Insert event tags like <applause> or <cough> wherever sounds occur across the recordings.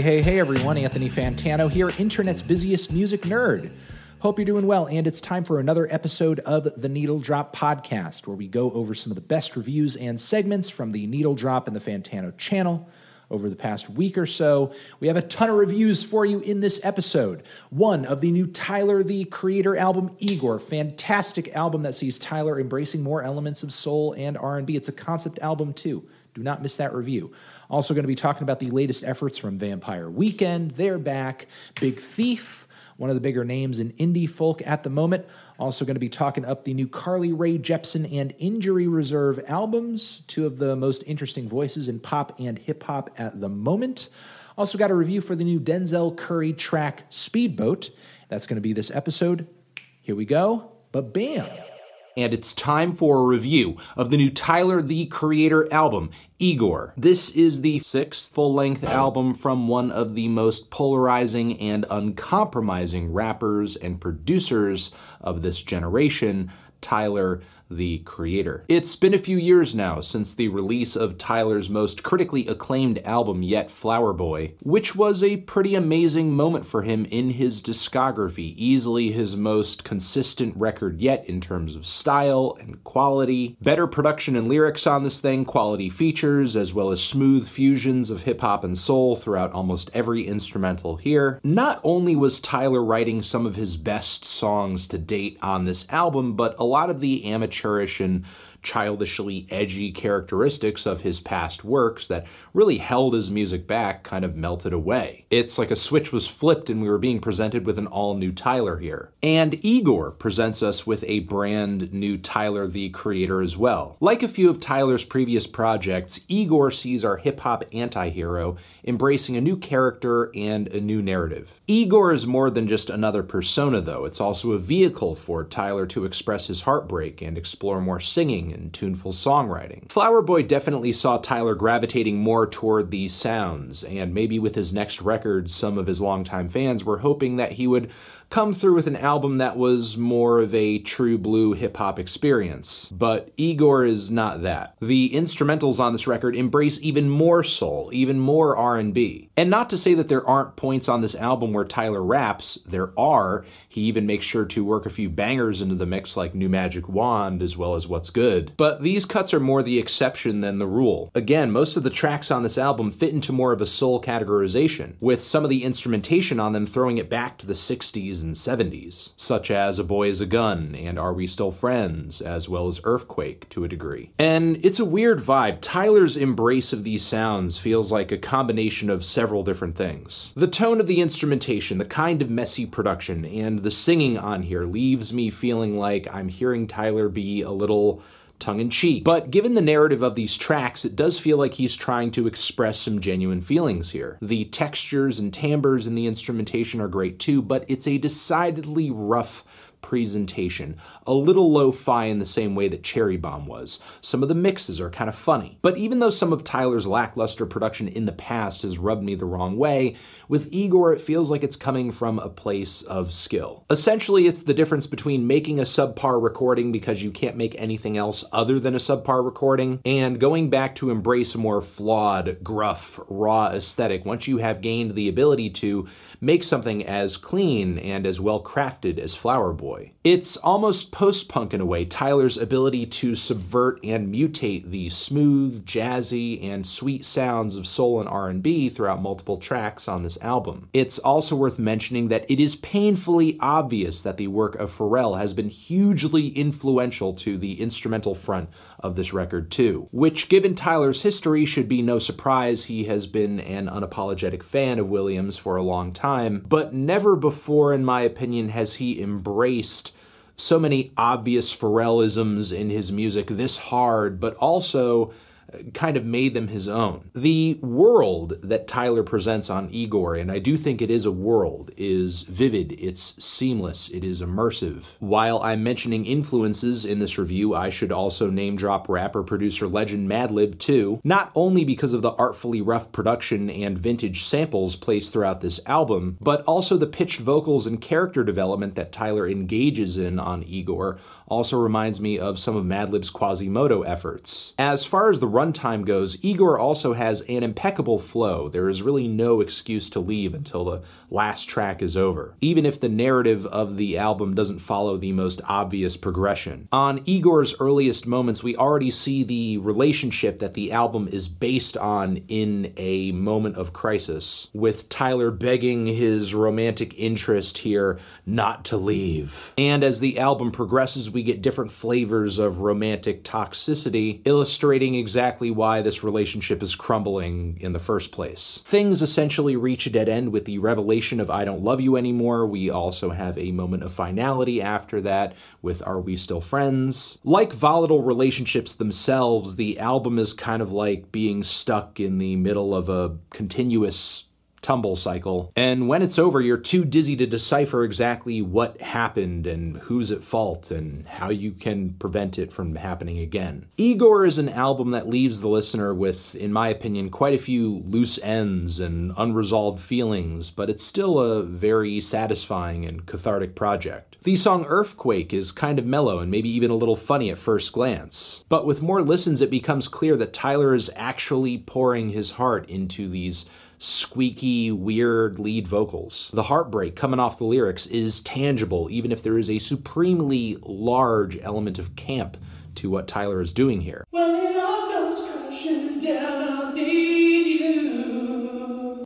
Hey, hey, hey, everyone. Anthony Fantano here, internet's busiest music nerd. Hope you're doing well, and it's time for another episode of the Needle Drop podcast, where we go over some of the best reviews and segments from the Needle Drop and the Fantano channel over the past week or so. We have a ton of reviews for you in this episode. One of the new Tyler the Creator album Igor, fantastic album that sees Tyler embracing more elements of soul and R&B. It's a concept album too. Do not miss that review. Also, going to be talking about the latest efforts from Vampire Weekend. They're back. Big Thief, one of the bigger names in indie folk at the moment. Also, going to be talking up the new Carly Rae Jepsen and Injury Reserve albums, two of the most interesting voices in pop and hip hop at the moment. Also, got a review for the new Denzel Curry track Speedboat. That's going to be this episode. Here we go. But bam! And it's time for a review of the new Tyler the Creator album, Igor. This is the sixth full length album from one of the most polarizing and uncompromising rappers and producers of this generation, Tyler the creator. It's been a few years now since the release of Tyler's most critically acclaimed album yet, Flower Boy, which was a pretty amazing moment for him in his discography, easily his most consistent record yet in terms of style and quality. Better production and lyrics on this thing, quality features, as well as smooth fusions of hip hop and soul throughout almost every instrumental here. Not only was Tyler writing some of his best songs to date on this album, but a lot of the amateur amateurish and childishly edgy characteristics of his past works that really held his music back kind of melted away. It's like a switch was flipped and we were being presented with an all new Tyler here. And Igor presents us with a brand new Tyler the creator as well. Like a few of Tyler's previous projects, Igor sees our hip hop anti hero embracing a new character and a new narrative. Igor is more than just another persona, though. It's also a vehicle for Tyler to express his heartbreak and explore more singing and tuneful songwriting. Flower Boy definitely saw Tyler gravitating more toward these sounds, and maybe with his next record, some of his longtime fans were hoping that he would come through with an album that was more of a true blue hip hop experience. But Igor is not that. The instrumentals on this record embrace even more soul, even more R&B. And not to say that there aren't points on this album where Tyler raps, there are. He even makes sure to work a few bangers into the mix like New Magic Wand as well as What's Good. But these cuts are more the exception than the rule. Again, most of the tracks on this album fit into more of a soul categorization, with some of the instrumentation on them throwing it back to the 60s 60s and 70s, such as A Boy is a Gun and Are We Still Friends, as well as Earthquake to a degree. And it's a weird vibe. Tyler's embrace of these sounds feels like a combination of several different things. The tone of the instrumentation, the kind of messy production, and the singing on here leaves me feeling like I'm hearing Tyler be a little tongue in cheek. But given the narrative of these tracks, it does feel like he's trying to express some genuine feelings here. The textures and timbres in the instrumentation are great too, but it's a decidedly rough presentation. A little lo fi in the same way that Cherry Bomb was. Some of the mixes are kind of funny. But even though some of Tyler's lackluster production in the past has rubbed me the wrong way, with Igor it feels like it's coming from a place of skill. Essentially, it's the difference between making a subpar recording because you can't make anything else other than a subpar recording, and going back to embrace a more flawed, gruff, raw aesthetic once you have gained the ability to make something as clean and as well crafted as Flower Boy. It's almost post-punk in a way, Tyler's ability to subvert and mutate the smooth, jazzy, and sweet sounds of soul and R&B throughout multiple tracks on this album. It's also worth mentioning that it is painfully obvious that the work of Pharrell has been hugely influential to the instrumental front of this record too, which given Tyler's history should be no surprise he has been an unapologetic fan of Williams for a long time, but never before in my opinion has he embraced so many obvious Pharrellisms in his music this hard, but also kind of made them his own. The world that Tyler presents on Igor, and I do think it is a world, is vivid, it's seamless, it is immersive. While I'm mentioning influences in this review, I should also name drop rapper producer legend Madlib too, not only because of the artfully rough production and vintage samples placed throughout this album, but also the pitched vocals and character development that Tyler engages in on Igor also reminds me of some of Madlib's Quasimoto efforts. As far as the runtime goes, Igor also has an impeccable flow. There is really no excuse to leave until the last track is over, even if the narrative of the album doesn't follow the most obvious progression. On Igor's earliest moments, we already see the relationship that the album is based on in a moment of crisis, with Tyler begging his romantic interest here not to leave. And as the album progresses, we get different flavors of romantic toxicity, illustrating exactly why this relationship is crumbling in the first place. Things essentially reach a dead end with the revelation of I Don't Love You Anymore. We also have a moment of finality after that with Are We Still Friends? Like volatile relationships themselves, the album is kind of like being stuck in the middle of a continuous tumble cycle. And when it's over, you're too dizzy to decipher exactly what happened and who's at fault and how you can prevent it from happening again. Igor is an album that leaves the listener with, in my opinion, quite a few loose ends and unresolved feelings, but it's still a very satisfying and cathartic project. The song Earthquake is kind of mellow and maybe even a little funny at first glance. But with more listens, it becomes clear that Tyler is actually pouring his heart into these squeaky, weird lead vocals. The heartbreak coming off the lyrics is tangible, even if there is a supremely large element of camp to what Tyler is doing here.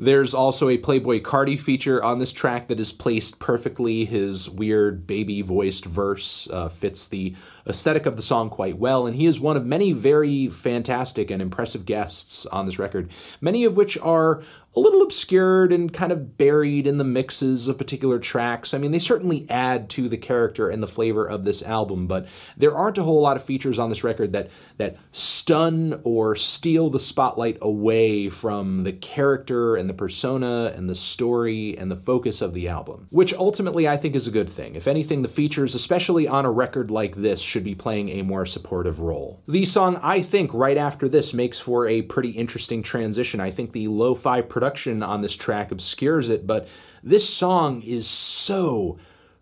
There's also a Playboi Carti feature on this track that is placed perfectly. His weird baby voiced verse uh, fits the aesthetic of the song quite well, and he is one of many very fantastic and impressive guests on this record, many of which are a little obscured and kind of buried in the mixes of particular tracks. I mean, they certainly add to the character and the flavor of this album, but there aren't a whole lot of features on this record that that stun or steal the spotlight away from the character and the persona and the story and the focus of the album, which ultimately I think is a good thing. If anything, the features, especially on a record like this, should be playing a more supportive role. The song, I think, right after this makes for a pretty interesting transition. I think the lo fi production on this track obscures it, but this song is so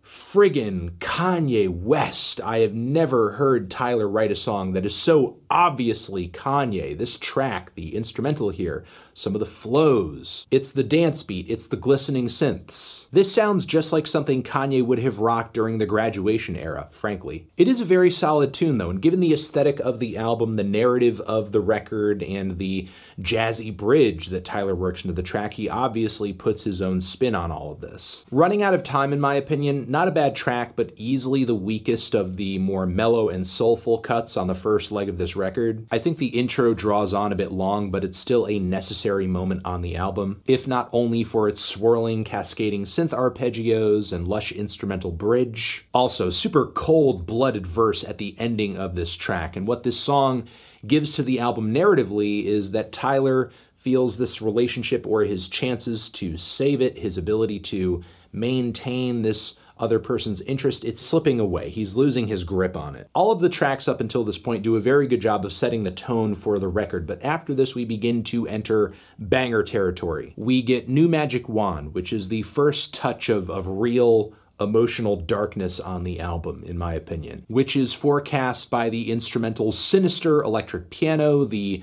friggin' Kanye West. I have never heard Tyler write a song that is so obviously Kanye. This track, the instrumental here, some of the flows. It's the dance beat, it's the glistening synths. This sounds just like something Kanye would have rocked during the graduation era, frankly. It is a very solid tune, though, and given the aesthetic of the album, the narrative of the record, and the jazzy bridge that Tyler works into the track, he obviously puts his own spin on all of this. Running Out of Time, in my opinion, not a bad track, but easily the weakest of the more mellow and soulful cuts on the first leg of this record. I think the intro draws on a bit long, but it's still a necessary necessary moment on the album, if not only for its swirling, cascading synth arpeggios and lush instrumental bridge. Also, super cold blooded verse at the ending of this track. And what this song gives to the album narratively is that Tyler feels this relationship or his chances to save it, his ability to maintain this other person's interest, it's slipping away. He's losing his grip on it. All of the tracks up until this point do a very good job of setting the tone for the record, but after this, we begin to enter banger territory. We get New Magic Wand, which is the first touch of, of real emotional darkness on the album, in my opinion, which is forecast by the instrumental sinister electric piano, the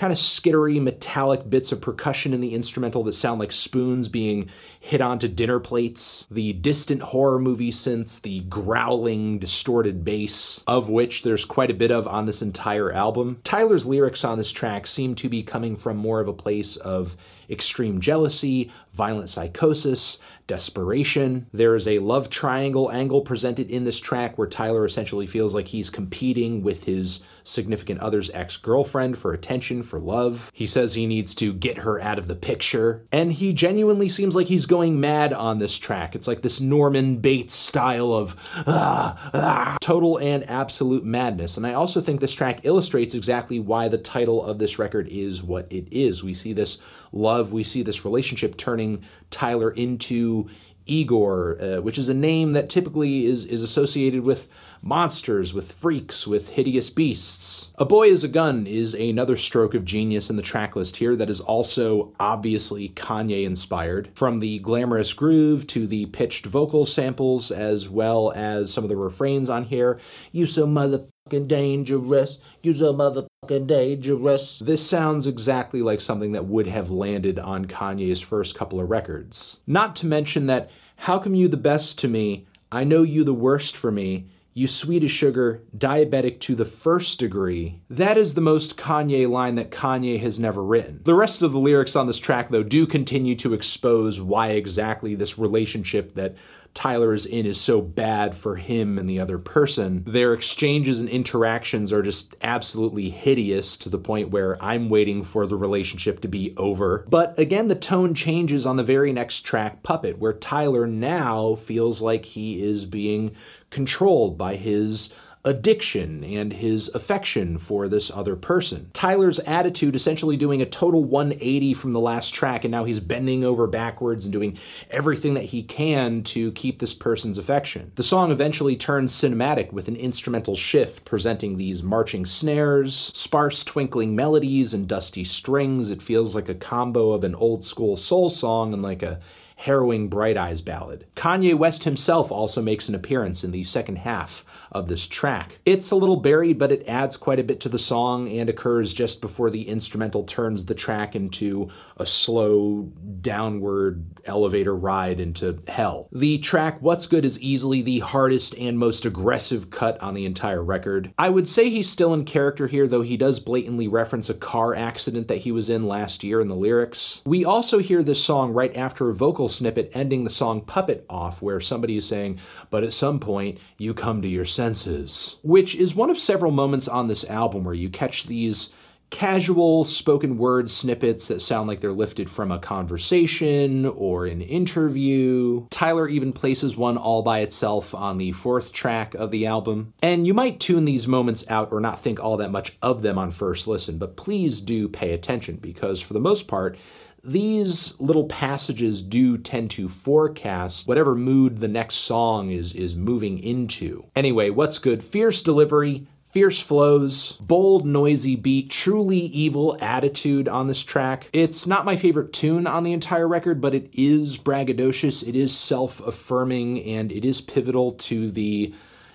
kind of skittery metallic bits of percussion in the instrumental that sound like spoons being hit onto dinner plates, the distant horror movie synths, the growling, distorted bass, of which there's quite a bit of on this entire album. Tyler's lyrics on this track seem to be coming from more of a place of extreme jealousy, violent psychosis, desperation. There is a love triangle angle presented in this track where Tyler essentially feels like he's competing with his significant other's ex girlfriend for attention, for love. He says he needs to get her out of the picture. And he genuinely seems like he's going mad on this track. It's like this Norman Bates style of ah, ah, total and absolute madness. And I also think this track illustrates exactly why the title of this record is what it is. We see this love, we see this relationship turning Tyler into Igor, uh, which is a name that typically is, is associated with monsters, with freaks, with hideous beasts. A Boy is a Gun is another stroke of genius in the tracklist here that is also obviously Kanye inspired. From the glamorous groove to the pitched vocal samples, as well as some of the refrains on here. You so motherfucking dangerous. You so motherfucking dangerous. This sounds exactly like something that would have landed on Kanye's first couple of records. Not to mention that, how come you the best to me? I know you the worst for me you sweet as sugar, diabetic to the first degree. That is the most Kanye line that Kanye has never written. The rest of the lyrics on this track, though, do continue to expose why exactly this relationship that Tyler is in is so bad for him and the other person. Their exchanges and interactions are just absolutely hideous to the point where I'm waiting for the relationship to be over. But again, the tone changes on the very next track, Puppet, where Tyler now feels like he is being controlled by his addiction and his affection for this other person. Tyler's attitude essentially doing a total 180 from the last track, and now he's bending over backwards and doing everything that he can to keep this person's affection. The song eventually turns cinematic with an instrumental shift presenting these marching snares, sparse twinkling melodies, and dusty strings. It feels like a combo of an old school soul song and like a harrowing Bright Eyes ballad. Kanye West himself also makes an appearance in the second half of this track. It's a little buried, but it adds quite a bit to the song and occurs just before the instrumental turns the track into a slow downward elevator ride into hell. The track What's Good is easily the hardest and most aggressive cut on the entire record. I would say he's still in character here, though he does blatantly reference a car accident that he was in last year in the lyrics. We also hear this song right after a vocal snippet ending the song Puppet off, where somebody is saying, But at some point, you come to your senses, which is one of several moments on this album where you catch these casual spoken word snippets that sound like they're lifted from a conversation or an interview. Tyler even places one all by itself on the fourth track of the album. And you might tune these moments out or not think all that much of them on first listen, but please do pay attention because for the most part, these little passages do tend to forecast whatever mood the next song is is moving into. Anyway, what's good? Fierce delivery, Fierce flows, bold, noisy beat, truly evil attitude on this track. It's not my favorite tune on the entire record, but it is braggadocious, it is self affirming, and it is pivotal to the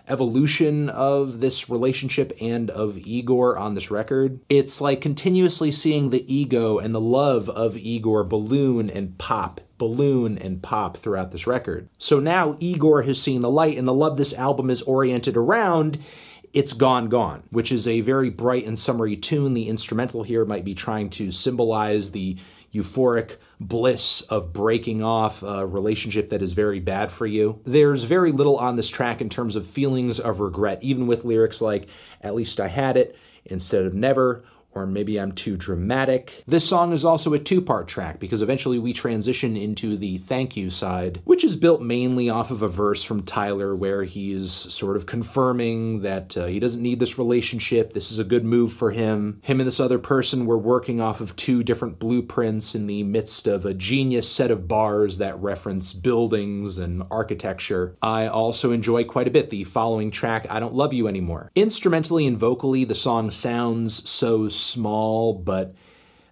evolution of this relationship and of Igor on this record. It's like continuously seeing the ego and the love of Igor balloon and pop balloon and pop throughout this record. So now Igor has seen the light, and the love this album is oriented around it's Gone Gone, which is a very bright and summery tune. The instrumental here might be trying to symbolize the euphoric bliss of breaking off a relationship that is very bad for you. There's very little on this track in terms of feelings of regret, even with lyrics like, At least I had it instead of never, or maybe I'm too dramatic. This song is also a two part track because eventually we transition into the thank you side, which is built mainly off of a verse from Tyler where he's sort of confirming that uh, he doesn't need this relationship. This is a good move for him. Him and this other person were working off of two different blueprints in the midst of a genius set of bars that reference buildings and architecture. I also enjoy quite a bit the following track, I Don't Love You Anymore. Instrumentally and vocally, the song sounds so small, but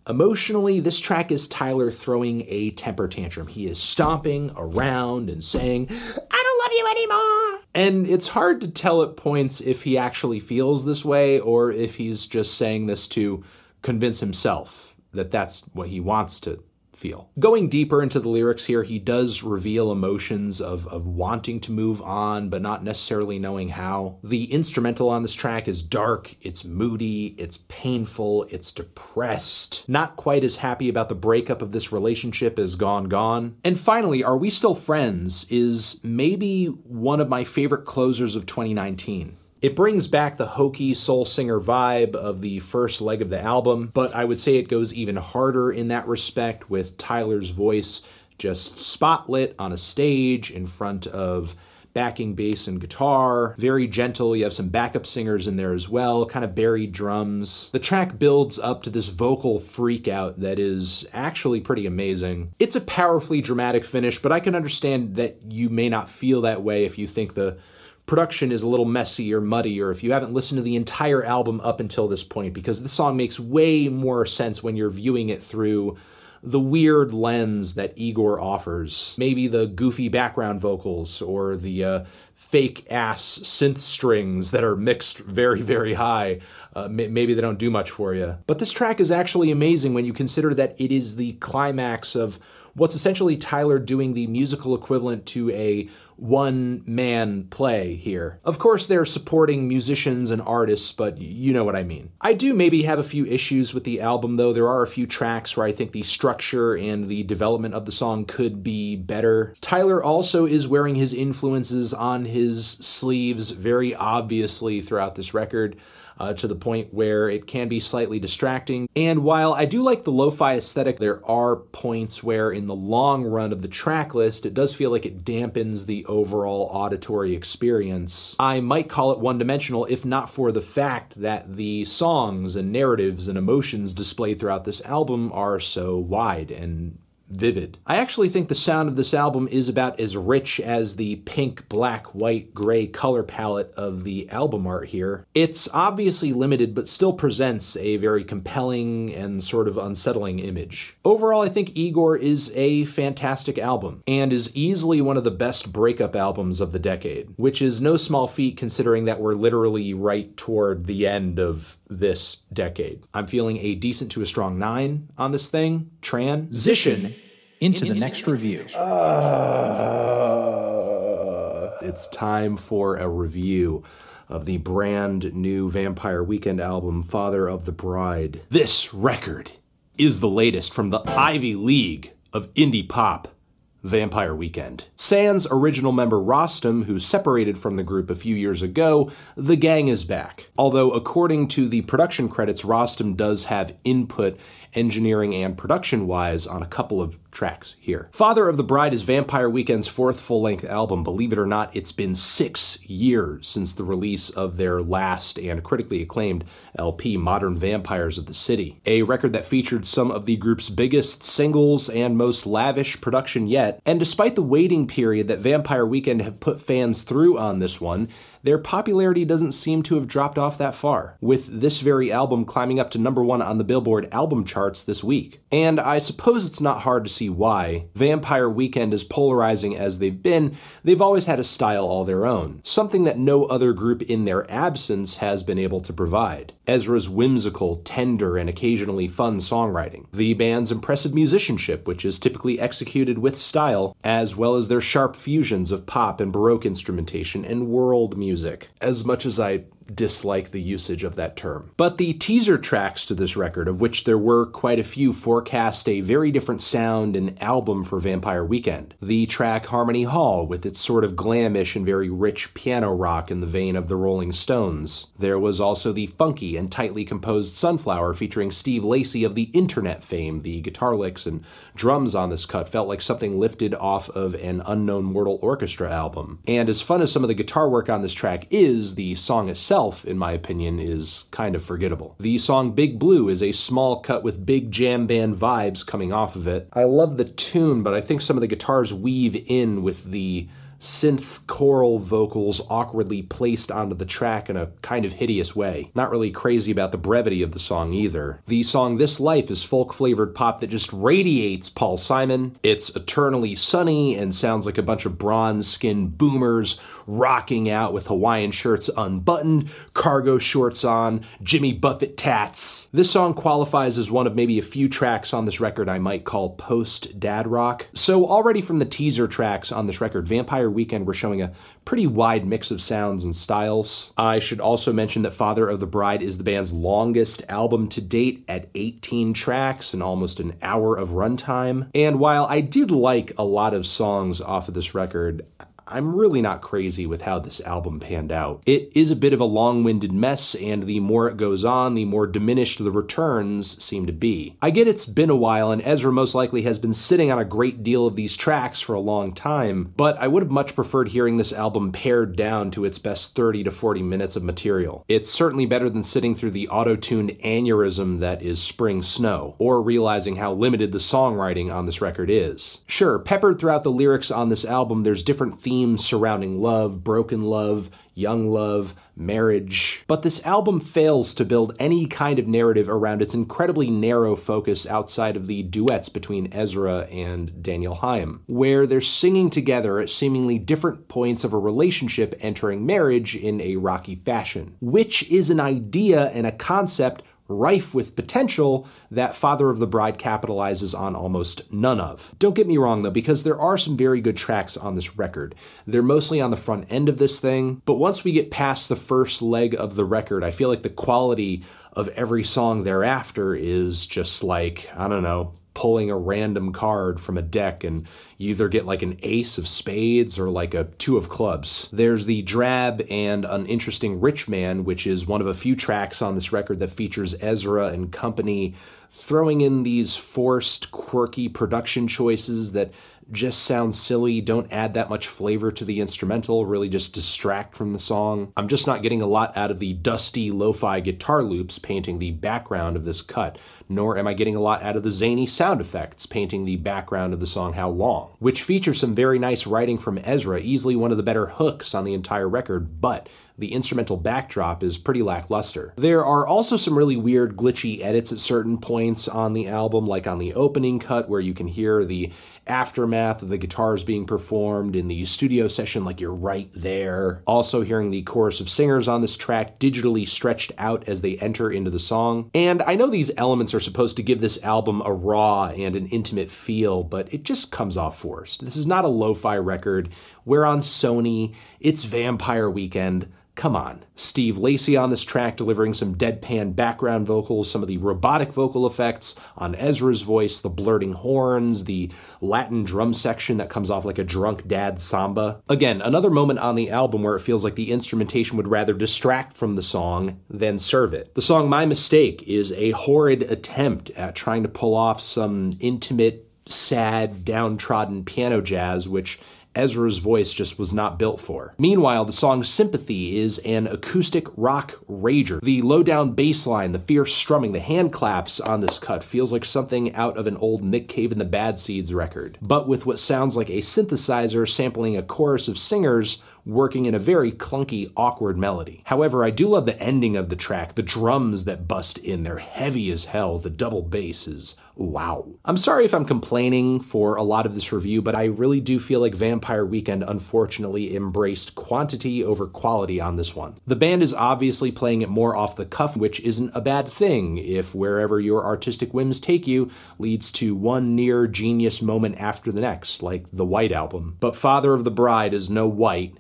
emotionally, this track is Tyler throwing a temper tantrum. He is stomping around and saying, I don't love you anymore. And it's hard to tell at points if he actually feels this way or if he's just saying this to convince himself that that's what he wants to feel. Going deeper into the lyrics here, he does reveal emotions of, of wanting to move on, but not necessarily knowing how. The instrumental on this track is dark, it's moody, it's painful, it's depressed. Not quite as happy about the breakup of this relationship as Gone Gone. And finally, Are We Still Friends is maybe one of my favorite closers of 2019. It brings back the hokey soul singer vibe of the first leg of the album, but I would say it goes even harder in that respect with Tyler's voice just spotlit on a stage in front of backing bass and guitar. Very gentle. You have some backup singers in there as well, kind of buried drums. The track builds up to this vocal freak out that is actually pretty amazing. It's a powerfully dramatic finish, but I can understand that you may not feel that way if you think the production is a little messy or muddy, or if you haven't listened to the entire album up until this point, because the song makes way more sense when you're viewing it through the weird lens that Igor offers. Maybe the goofy background vocals or the uh, fake ass synth strings that are mixed very, very high. Uh, maybe they don't do much for you. But this track is actually amazing when you consider that it is the climax of what's essentially Tyler doing the musical equivalent to a one man play here. Of course, they're supporting musicians and artists, but you know what I mean. I do maybe have a few issues with the album, though. There are a few tracks where I think the structure and the development of the song could be better. Tyler also is wearing his influences on his sleeves very obviously throughout this record uh, to the point where it can be slightly distracting. And while I do like the lo fi aesthetic, there are points where, in the long run of the track list, it does feel like it dampens the overall auditory experience. I might call it one dimensional if not for the fact that the songs and narratives and emotions displayed throughout this album are so wide and vivid. I actually think the sound of this album is about as rich as the pink, black, white, gray color palette of the album art here. It's obviously limited, but still presents a very compelling and sort of unsettling image. Overall, I think Igor is a fantastic album and is easily one of the best breakup albums of the decade, which is no small feat considering that we're literally right toward the end of this decade. I'm feeling a decent to a strong nine on this thing. Transition into the next review. Uh, it's time for a review of the brand new Vampire Weekend album, Father of the Bride. This record is the latest from the Ivy League of indie pop. Vampire Weekend. Sans original member Rostam, who separated from the group a few years ago, the gang is back. Although, according to the production credits, Rostam does have input engineering and production wise on a couple of tracks here. Father of the Bride is Vampire Weekend's fourth full length album. Believe it or not, it's been six years since the release of their last and critically acclaimed LP, Modern Vampires of the City, a record that featured some of the group's biggest singles and most lavish production yet. And despite the waiting period that Vampire Weekend have put fans through on this one, their popularity doesn't seem to have dropped off that far, with this very album climbing up to number one on the Billboard album charts this week. And I suppose it's not hard to see why. Vampire Weekend, as polarizing as they've been, they've always had a style all their own, something that no other group in their absence has been able to provide. Ezra's whimsical, tender, and occasionally fun songwriting, the band's impressive musicianship, which is typically executed with style, as well as their sharp fusions of pop and baroque instrumentation and world music. As much as I dislike the usage of that term. But the teaser tracks to this record, of which there were quite a few, forecast a very different sound and album for Vampire Weekend. The track Harmony Hall, with its sort of glamish and very rich piano rock in the vein of the Rolling Stones. There was also the funky and tightly composed Sunflower featuring Steve Lacy of the internet fame. The guitar licks and drums on this cut felt like something lifted off of an Unknown Mortal Orchestra album. And as fun as some of the guitar work on this track is, the song itself itself, in my opinion, is kind of forgettable. The song Big Blue is a small cut with big jam band vibes coming off of it. I love the tune, but I think some of the guitars weave in with the synth choral vocals awkwardly placed onto the track in a kind of hideous way. Not really crazy about the brevity of the song either. The song This Life is folk flavored pop that just radiates Paul Simon. It's eternally sunny and sounds like a bunch of bronze skinned boomers rocking out with Hawaiian shirts unbuttoned, cargo shorts on, Jimmy Buffett tats. This song qualifies as one of maybe a few tracks on this record I might call post dad rock. So, already from the teaser tracks on this record, Vampire Weekend were showing a pretty wide mix of sounds and styles. I should also mention that Father of the Bride is the band's longest album to date at 18 tracks and almost an hour of runtime. And while I did like a lot of songs off of this record, I'm really not crazy with how this album panned out. It is a bit of a long winded mess, and the more it goes on, the more diminished the returns seem to be. I get it's been a while, and Ezra most likely has been sitting on a great deal of these tracks for a long time, but I would have much preferred hearing this album pared down to its best 30 to 40 minutes of material. It's certainly better than sitting through the auto tuned aneurysm that is Spring Snow, or realizing how limited the songwriting on this record is. Sure, peppered throughout the lyrics on this album, there's different themes themes surrounding love, broken love, young love, marriage. But this album fails to build any kind of narrative around its incredibly narrow focus outside of the duets between Ezra and Danielle Haim, where they're singing together at seemingly different points of a relationship entering marriage in a rocky fashion, which is an idea and a concept rife with potential that Father of the Bride capitalizes on almost none of. Don't get me wrong though, because there are some very good tracks on this record. They're mostly on the front end of this thing, but once we get past the first leg of the record, I feel like the quality of every song thereafter is just like, I don't know, pulling a random card from a deck and you either get like an ace of spades or like a two of clubs. There's the drab and uninteresting rich man, which is one of a few tracks on this record that features Ezra and company throwing in these forced, quirky production choices that just sound silly, don't add that much flavor to the instrumental, really just distract from the song. I'm just not getting a lot out of the dusty lo fi guitar loops painting the background of this cut nor am I getting a lot out of the zany sound effects painting the background of the song How Long, which features some very nice writing from Ezra, easily one of the better hooks on the entire record, but the instrumental backdrop is pretty lackluster. There are also some really weird, glitchy edits at certain points on the album, like on the opening cut, where you can hear the aftermath of the guitars being performed in the studio session, like you're right there. Also, hearing the chorus of singers on this track digitally stretched out as they enter into the song. And I know these elements are supposed to give this album a raw and an intimate feel, but it just comes off forced. This is not a lo fi record. We're on Sony, it's Vampire Weekend. Come on. Steve Lacy on this track delivering some deadpan background vocals, some of the robotic vocal effects on Ezra's voice, the blurting horns, the Latin drum section that comes off like a drunk dad samba. Again, another moment on the album where it feels like the instrumentation would rather distract from the song than serve it. The song My Mistake is a horrid attempt at trying to pull off some intimate, sad, downtrodden piano jazz, which Ezra's voice just was not built for. Meanwhile, the song Sympathy is an acoustic rock rager. The low down bass line, the fierce strumming, the hand claps on this cut feels like something out of an old Nick Cave and the Bad Seeds record, but with what sounds like a synthesizer sampling a chorus of singers working in a very clunky, awkward melody. However, I do love the ending of the track. The drums that bust in, they're heavy as hell. The double bass is wow. I'm sorry if I'm complaining for a lot of this review, but I really do feel like Vampire Weekend unfortunately embraced quantity over quality on this one. The band is obviously playing it more off the cuff, which isn't a bad thing if wherever your artistic whims take you leads to one near genius moment after the next, like the White Album. But Father of the Bride is no White,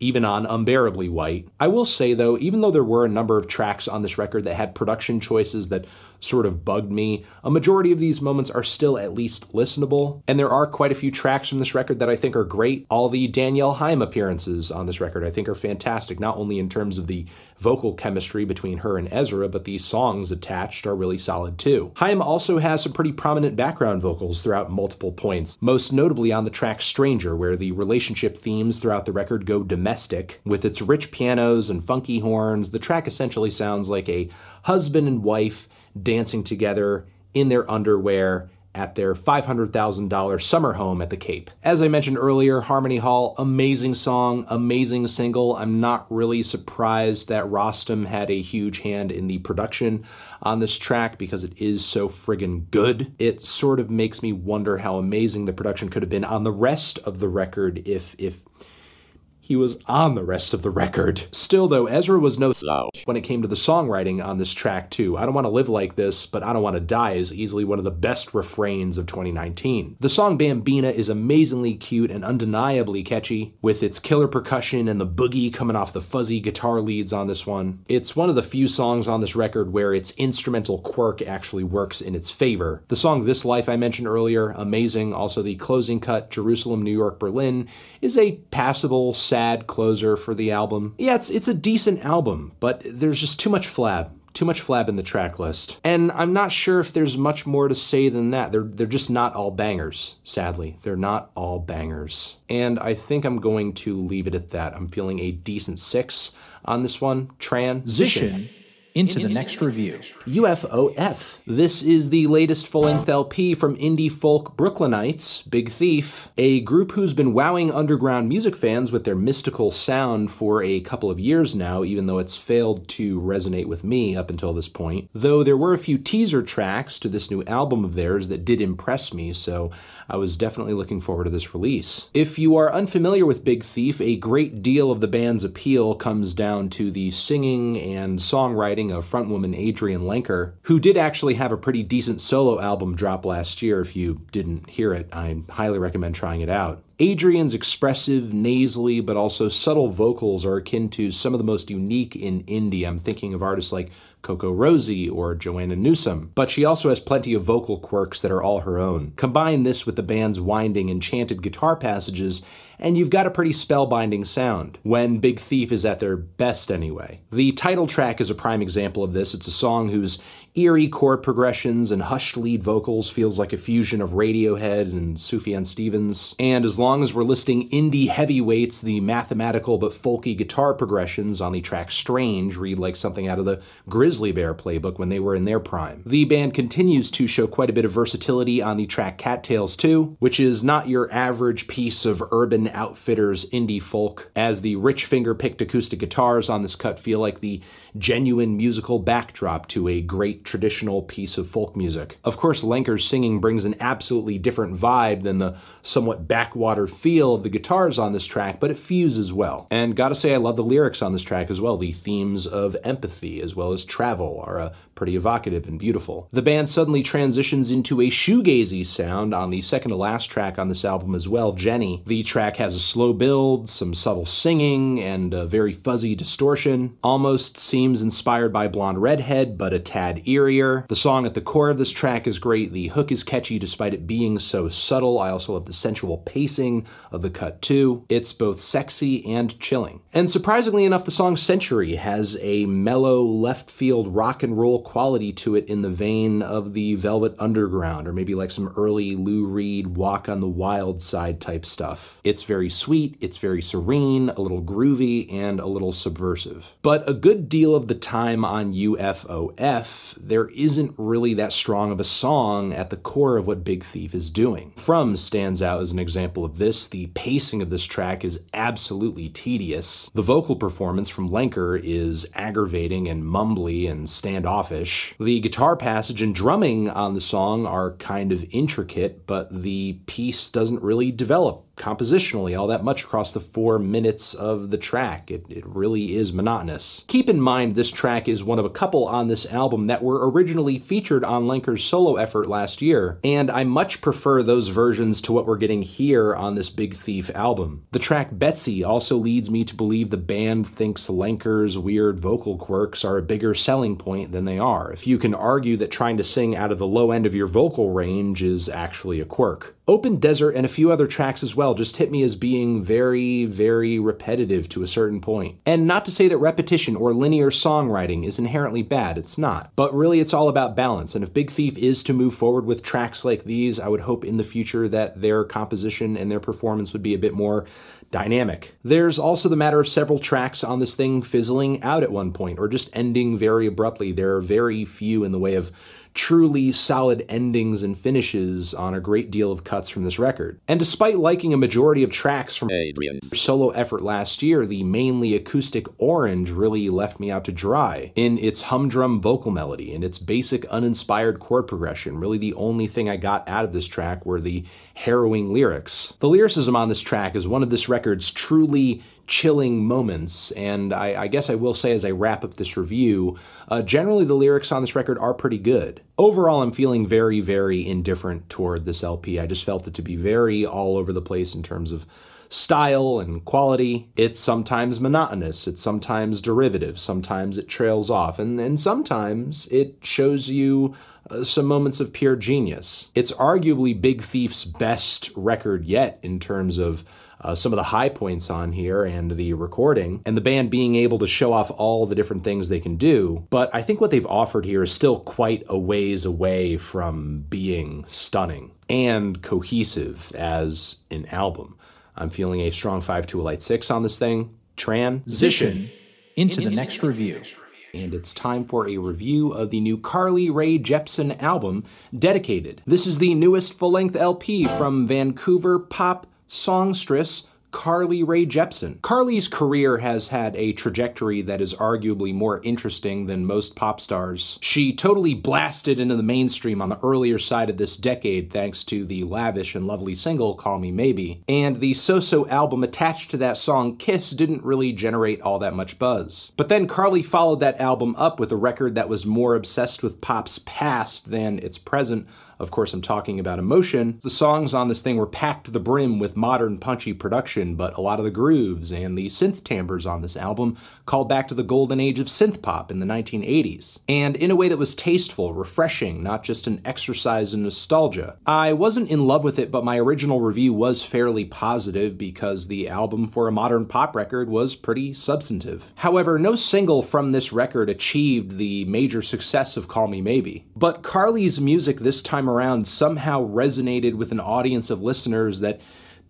even on Unbearably White. I will say though, even though there were a number of tracks on this record that had production choices that sort of bugged me. A majority of these moments are still at least listenable, and there are quite a few tracks from this record that I think are great. All the Danielle Haim appearances on this record I think are fantastic, not only in terms of the vocal chemistry between her and Ezra, but the songs attached are really solid too. Haim also has some pretty prominent background vocals throughout multiple points, most notably on the track Stranger, where the relationship themes throughout the record go domestic. With its rich pianos and funky horns, the track essentially sounds like a husband and wife dancing together in their underwear at their $500,000 summer home at the Cape. As I mentioned earlier, Harmony Hall, amazing song, amazing single. I'm not really surprised that Rostam had a huge hand in the production on this track because it is so friggin' good. It sort of makes me wonder how amazing the production could have been on the rest of the record if if he was on the rest of the record. Still, though, Ezra was no slouch when it came to the songwriting on this track, too. I don't want to live like this, but I don't want to die is easily one of the best refrains of 2019. The song Bambina is amazingly cute and undeniably catchy, with its killer percussion and the boogie coming off the fuzzy guitar leads on this one. It's one of the few songs on this record where its instrumental quirk actually works in its favor. The song This Life I mentioned earlier, amazing. Also, the closing cut, Jerusalem, New York, Berlin, is a passable, sad closer for the album. Yeah, it's, it's a decent album, but there's just too much flab too much flab in the track list. And I'm not sure if there's much more to say than that. They're they're just not all bangers, sadly. They're not all bangers. And I think I'm going to leave it at that. I'm feeling a decent 6 on this one. Transition into the next review. UFOF. This is the latest full length LP from indie folk Brooklynites, Big Thief, a group who's been wowing underground music fans with their mystical sound for a couple of years now, even though it's failed to resonate with me up until this point. Though there were a few teaser tracks to this new album of theirs that did impress me, so I was definitely looking forward to this release. If you are unfamiliar with Big Thief, a great deal of the band's appeal comes down to the singing and songwriting of frontwoman Adrianne Lenker, who did actually have a pretty decent solo album drop last year. If you didn't hear it, I highly recommend trying it out. Adrianne's expressive, nasally, but also subtle vocals are akin to some of the most unique in indie. I'm thinking of artists like CocoRosie or Joanna Newsom, but she also has plenty of vocal quirks that are all her own. Combine this with the band's winding and chanted guitar passages, and you've got a pretty spellbinding sound, when Big Thief is at their best anyway. The title track is a prime example of this. It's a song whose eerie chord progressions and hushed lead vocals feels like a fusion of Radiohead and Sufjan Stevens. And as long as we're listing indie heavyweights, the mathematical but folky guitar progressions on the track Strange read like something out of the Grizzly Bear playbook when they were in their prime. The band continues to show quite a bit of versatility on the track Cattails 2, which is not your average piece of urban outfitters indie folk, as the rich finger picked acoustic guitars on this cut feel like the genuine musical backdrop to a great traditional piece of folk music. Of course, Lenker's singing brings an absolutely different vibe than the somewhat backwater feel of the guitars on this track, but it fuses well. And gotta say, I love the lyrics on this track as well. The themes of empathy as well as travel are a pretty evocative and beautiful. The band suddenly transitions into a shoegazy sound on the second to last track on this album as well, Jenny. The track has a slow build, some subtle singing, and a very fuzzy distortion. Almost seems inspired by Blonde Redhead, but a tad eerier. The song at the core of this track is great. The hook is catchy despite it being so subtle. I also love the sensual pacing of the cut too. It's both sexy and chilling. And surprisingly enough, the song Century has a mellow left field rock and roll quality to it in the vein of the Velvet Underground, or maybe like some early Lou Reed Walk on the Wild Side type stuff. It's very sweet, it's very serene, a little groovy, and a little subversive. But a good deal of the time on UFOF, there isn't really that strong of a song at the core of what Big Thief is doing. From stands out as an example of this. The pacing of this track is absolutely tedious. The vocal performance from Lenker is aggravating and mumbly and standoffish the guitar passage and drumming on the song are kind of intricate, but the piece doesn't really develop compositionally all that much across the four minutes of the track. It, it really is monotonous. Keep in mind, this track is one of a couple on this album that were originally featured on Lenker's solo effort last year, and I much prefer those versions to what we're getting here on this Big Thief album. The track Betsy also leads me to believe the band thinks Lenker's weird vocal quirks are a bigger selling point than they are. If you can argue that trying to sing out of the low end of your vocal range is actually a quirk. Open Desert and a few other tracks as well just hit me as being very, very repetitive to a certain point. And not to say that repetition or linear songwriting is inherently bad, it's not. But really, it's all about balance. And if Big Thief is to move forward with tracks like these, I would hope in the future that their composition and their performance would be a bit more dynamic. There's also the matter of several tracks on this thing fizzling out at one point or just ending very abruptly. There are very few in the way of truly solid endings and finishes on a great deal of cuts from this record. And despite liking a majority of tracks from Adrianne's solo effort last year, the mainly acoustic Orange really left me out to dry in its humdrum vocal melody and its basic uninspired chord progression. Really, the only thing I got out of this track were the harrowing lyrics. The lyricism on this track is one of this record's truly chilling moments. And I, I, guess I will say as I wrap up this review, uh, generally the lyrics on this record are pretty good. Overall, I'm feeling very, very indifferent toward this LP. I just felt it to be very all over the place in terms of style and quality. It's sometimes monotonous, it's sometimes derivative, sometimes it trails off, and, and sometimes it shows you uh, some moments of pure genius. It's arguably Big Thief's best record yet in terms of uh, some of the high points on here and the recording, and the band being able to show off all the different things they can do. But I think what they've offered here is still quite a ways away from being stunning and cohesive as an album. I'm feeling a strong 5 to a light 6 on this thing. Transition into, into the next review. And it's time for a review of the new Carly Rae Jepsen album, Dedicated. This is the newest full length LP from Vancouver pop songstress Carly Rae Jepsen. Carly's career has had a trajectory that is arguably more interesting than most pop stars. She totally blasted into the mainstream on the earlier side of this decade thanks to the lavish and lovely single Call Me Maybe, and the so-so album attached to that song Kiss didn't really generate all that much buzz. But then Carly followed that album up with a record that was more obsessed with pop's past than its present of course, I'm talking about Emotion. The songs on this thing were packed to the brim with modern, punchy production, but a lot of the grooves and the synth timbres on this album called back to the golden age of synth pop in the 1980s. And in a way that was tasteful, refreshing, not just an exercise in nostalgia. I wasn't in love with it, but my original review was fairly positive because the album for a modern pop record was pretty substantive. However, no single from this record achieved the major success of Call Me Maybe. But Carly's music this time around somehow resonated with an audience of listeners that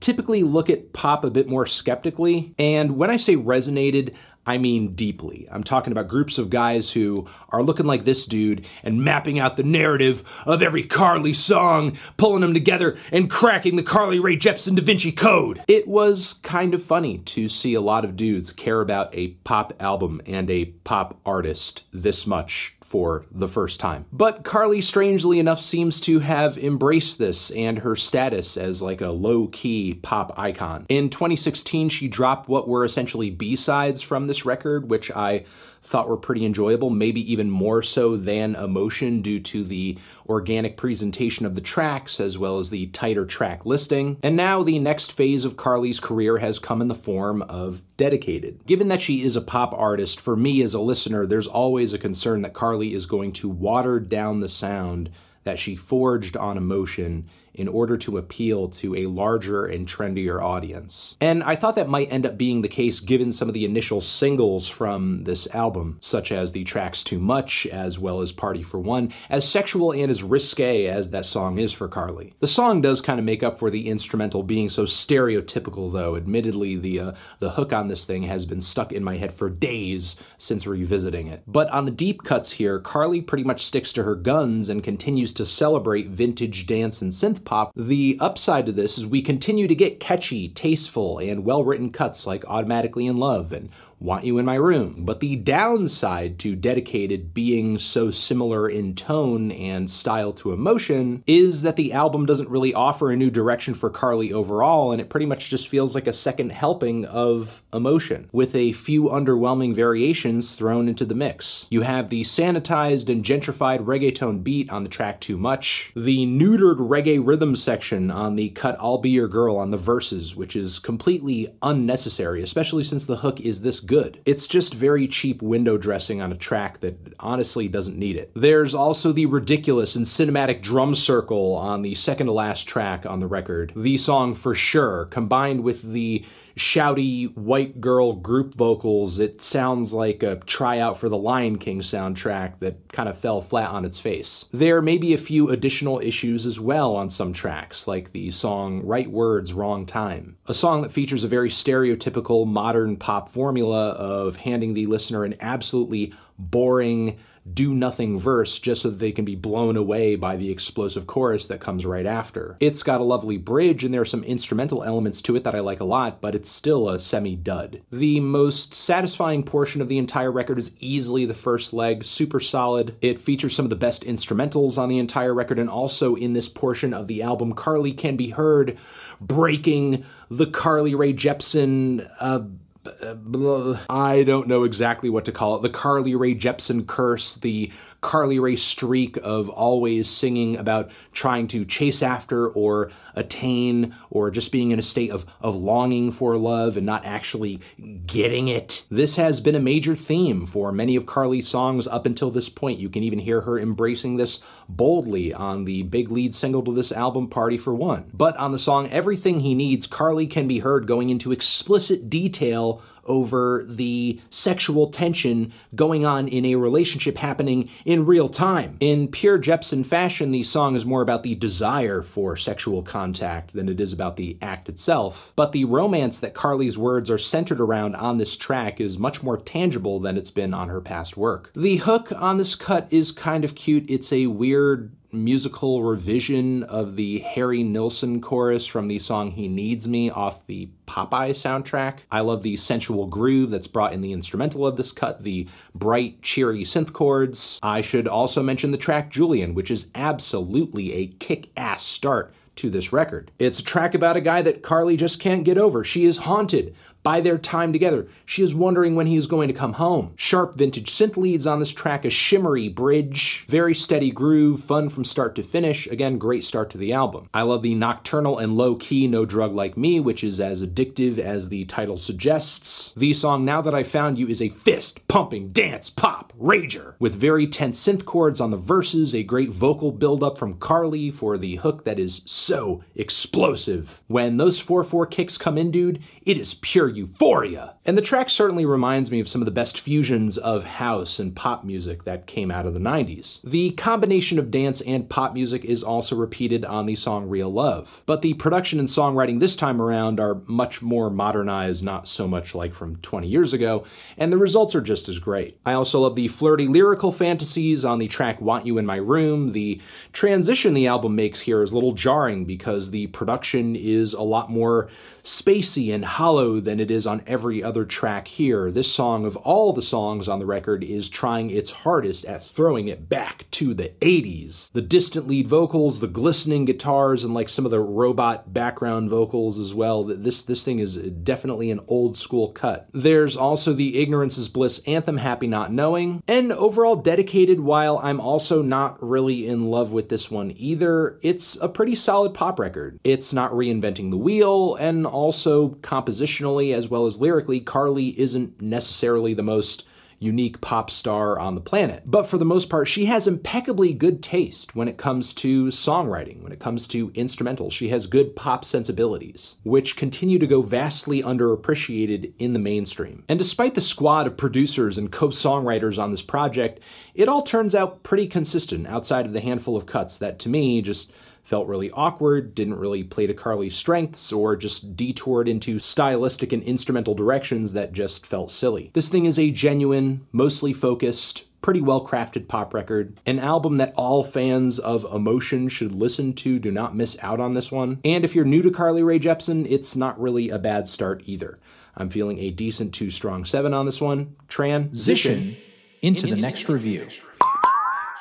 typically look at pop a bit more skeptically. And when I say resonated, I mean deeply. I'm talking about groups of guys who are looking like this dude and mapping out the narrative of every Carly song, pulling them together and cracking the Carly Rae Jepsen Da Vinci Code. It was kind of funny to see a lot of dudes care about a pop album and a pop artist this much for the first time. But Carly, strangely enough, seems to have embraced this and her status as like a low key pop icon. In 2016, she dropped what were essentially B sides from this record, which I thought were pretty enjoyable, maybe even more so than Emotion due to the organic presentation of the tracks as well as the tighter track listing. And now the next phase of Carly's career has come in the form of Dedicated. Given that she is a pop artist, for me as a listener, there's always a concern that Carly is going to water down the sound that she forged on Emotion in order to appeal to a larger and trendier audience. And I thought that might end up being the case given some of the initial singles from this album, such as the tracks Too Much, as well as Party for One, as sexual and as risque as that song is for Carly. The song does kind of make up for the instrumental being so stereotypical, though. Admittedly, the, uh, the hook on this thing has been stuck in my head for days since revisiting it. But on the deep cuts here, Carly pretty much sticks to her guns and continues to celebrate vintage dance and synth pop. The upside to this is we continue to get catchy, tasteful, and well written cuts like Automatically in Love and Want You in My Room. But the downside to Dedicated being so similar in tone and style to Emotion is that the album doesn't really offer a new direction for Carly overall, and it pretty much just feels like a second helping of Emotion, with a few underwhelming variations thrown into the mix. You have the sanitized and gentrified reggaeton beat on the track Too Much, the neutered reggae rhythm section on the cut I'll Be Your Girl on the verses, which is completely unnecessary, especially since the hook is this good. It's just very cheap window dressing on a track that honestly doesn't need it. There's also the ridiculous and cinematic drum circle on the second to last track on the record. The song For Sure, combined with the shouty white girl group vocals, it sounds like a tryout for the Lion King soundtrack that kind of fell flat on its face. There may be a few additional issues as well on some tracks, like the song Right Words, Wrong Time, a song that features a very stereotypical modern pop formula of handing the listener an absolutely boring, do nothing verse just so that they can be blown away by the explosive chorus that comes right after. It's got a lovely bridge and there are some instrumental elements to it that I like a lot, but it's still a semi dud. The most satisfying portion of the entire record is easily the first leg, super solid. It features some of the best instrumentals on the entire record, and also in this portion of the album, Carly can be heard breaking the Carly Rae Jepsen. Uh, I don't know exactly what to call it. The Carly Rae Jepsen curse, the Carly Rae streak of always singing about trying to chase after or attain or just being in a state of, of longing for love and not actually getting it. This has been a major theme for many of Carly's songs up until this point. You can even hear her embracing this boldly on the big lead single to this album, Party for One. But on the song Everything He Needs, Carly can be heard going into explicit detail over the sexual tension going on in a relationship happening in real time. In pure Jepsen fashion, the song is more about the desire for sexual contact than it is about the act itself. But the romance that Carly's words are centered around on this track is much more tangible than it's been on her past work. The hook on this cut is kind of cute. It's a weird musical revision of the Harry Nilsson chorus from the song He Needs Me off the Popeye soundtrack. I love the sensual groove that's brought in the instrumental of this cut, the bright, cheery synth chords. I should also mention the track Julian, which is absolutely a kick ass start to this record. It's a track about a guy that Carly just can't get over. She is haunted by their time together. She is wondering when he is going to come home. Sharp vintage synth leads on this track, a shimmery bridge, very steady groove, fun from start to finish. Again, great start to the album. I love the nocturnal and low key No Drug Like Me, which is as addictive as the title suggests. The song Now That I Found You is a fist pumping dance pop rager with very tense synth chords on the verses, a great vocal build-up from Carly for the hook that is so explosive. When those 4 4 kicks come in, dude, it is pure euphoria. And the track certainly reminds me of some of the best fusions of house and pop music that came out of the 90s. The combination of dance and pop music is also repeated on the song Real Love. But the production and songwriting this time around are much more modernized, not so much like from 20 years ago, and the results are just as great. I also love the flirty lyrical fantasies on the track Want You in My Room. The transition the album makes here is a little jarring because the production is a lot more spacey and hollow than it is on every other track here. This song, of all the songs on the record, is trying its hardest at throwing it back to the 80s. The distant lead vocals, the glistening guitars, and like some of the robot background vocals as well. This, this thing is definitely an old school cut. There's also the Ignorance is Bliss anthem, Happy Not Knowing, and overall dedicated while I'm also not really in love with this one either. It's a pretty solid pop record. It's not reinventing the wheel, and also compositionally as well as lyrically, Carly isn't necessarily the most unique pop star on the planet. But for the most part, she has impeccably good taste when it comes to songwriting, when it comes to instrumentals. She has good pop sensibilities, which continue to go vastly underappreciated in the mainstream. And despite the squad of producers and co songwriters on this project, it all turns out pretty consistent outside of the handful of cuts that to me just felt really awkward, didn't really play to Carly's strengths, or just detoured into stylistic and instrumental directions that just felt silly. This thing is a genuine, mostly focused, pretty well crafted pop record. An album that all fans of emotion should listen to. Do not miss out on this one. And if you're new to Carly Rae Jepsen, it's not really a bad start either. I'm feeling a decent two strong seven on this one. Transition into, into the next review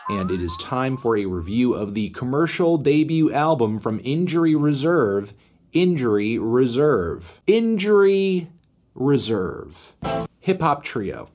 and it is time for a review of the commercial debut album from Injury Reserve, Injury Reserve. Injury Reserve. Hip hop trio,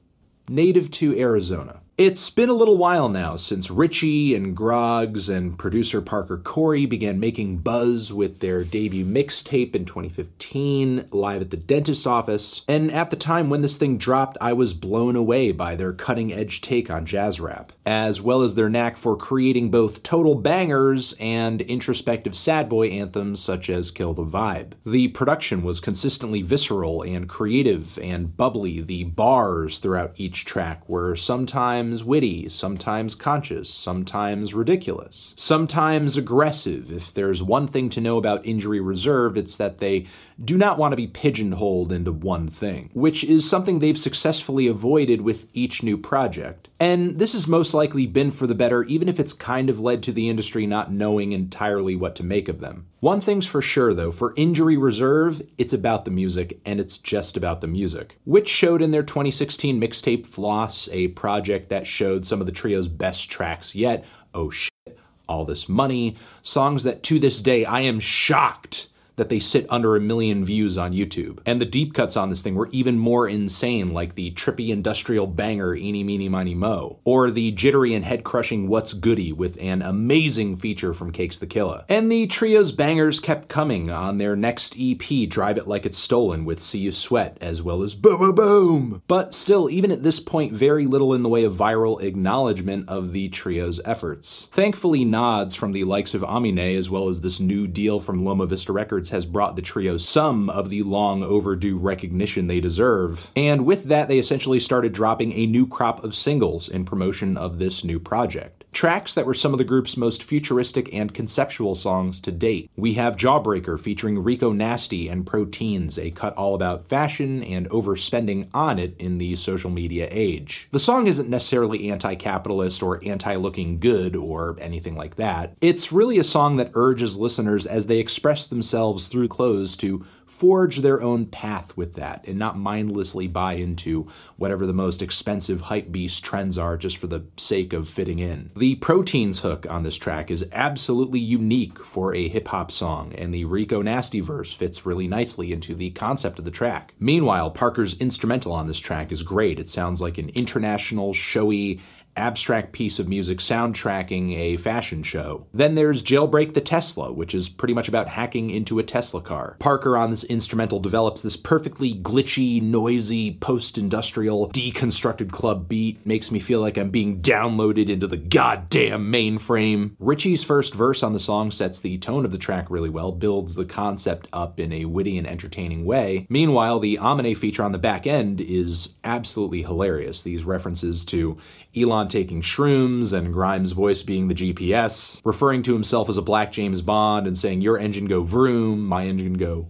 native to Arizona. It's been a little while now since Ritchie and Groggs and producer Parker Corey began making buzz with their debut mixtape in 2015, live at the dentist's office. And at the time when this thing dropped, I was blown away by their cutting edge take on jazz rap, as well as their knack for creating both total bangers and introspective sad boy anthems such as Kill the Vibe. The production was consistently visceral and creative and bubbly. The bars throughout each track were sometimes witty, sometimes conscious, sometimes ridiculous, sometimes aggressive. If there's one thing to know about Injury Reserve, it's that they do not want to be pigeonholed into one thing, which is something they've successfully avoided with each new project. And this has most likely been for the better, even if it's kind of led to the industry not knowing entirely what to make of them. One thing's for sure though, for Injury Reserve, it's about the music, and it's just about the music. Which showed in their 2016 mixtape Floss, a project that showed some of the trio's best tracks yet. Oh shit, all this money, songs that to this day I am shocked that they sit under a million views on YouTube. And the deep cuts on this thing were even more insane, like the trippy industrial banger Eeny Meeny Miny Mo, or the jittery and head crushing What's Goody with an amazing feature from Cakes the Killa. And the trio's bangers kept coming on their next EP, Drive It Like It's Stolen, with See You Sweat, as well as Boom Boom Boom. But still, even at this point, very little in the way of viral acknowledgement of the trio's efforts. Thankfully, nods from the likes of Amine, as well as this new deal from Loma Vista Records, has brought the trio some of the long overdue recognition they deserve. And with that, they essentially started dropping a new crop of singles in promotion of this new project tracks that were some of the group's most futuristic and conceptual songs to date. We have Jawbreaker featuring Rico Nasty and Pro Teens, a cut all about fashion and overspending on it in the social media age. The song isn't necessarily anti capitalist or anti looking good or anything like that. It's really a song that urges listeners as they express themselves through clothes to forge their own path with that and not mindlessly buy into whatever the most expensive hype beast trends are just for the sake of fitting in. The Pro Teens hook on this track is absolutely unique for a hip hop song, and the Rico Nasty verse fits really nicely into the concept of the track. Meanwhile, Parker's instrumental on this track is great. It sounds like an international, showy, abstract piece of music soundtracking a fashion show. Then there's Jailbreak the Tesla, which is pretty much about hacking into a Tesla car. Parker on this instrumental develops this perfectly glitchy, noisy, post industrial, deconstructed club beat. Makes me feel like I'm being downloaded into the goddamn mainframe. Ritchie's first verse on the song sets the tone of the track really well, builds the concept up in a witty and entertaining way. Meanwhile, the Amine feature on the back end is absolutely hilarious. These references to Elon taking shrooms and Grimes' voice being the GPS, referring to himself as a black James Bond and saying, Your engine go vroom, my engine go.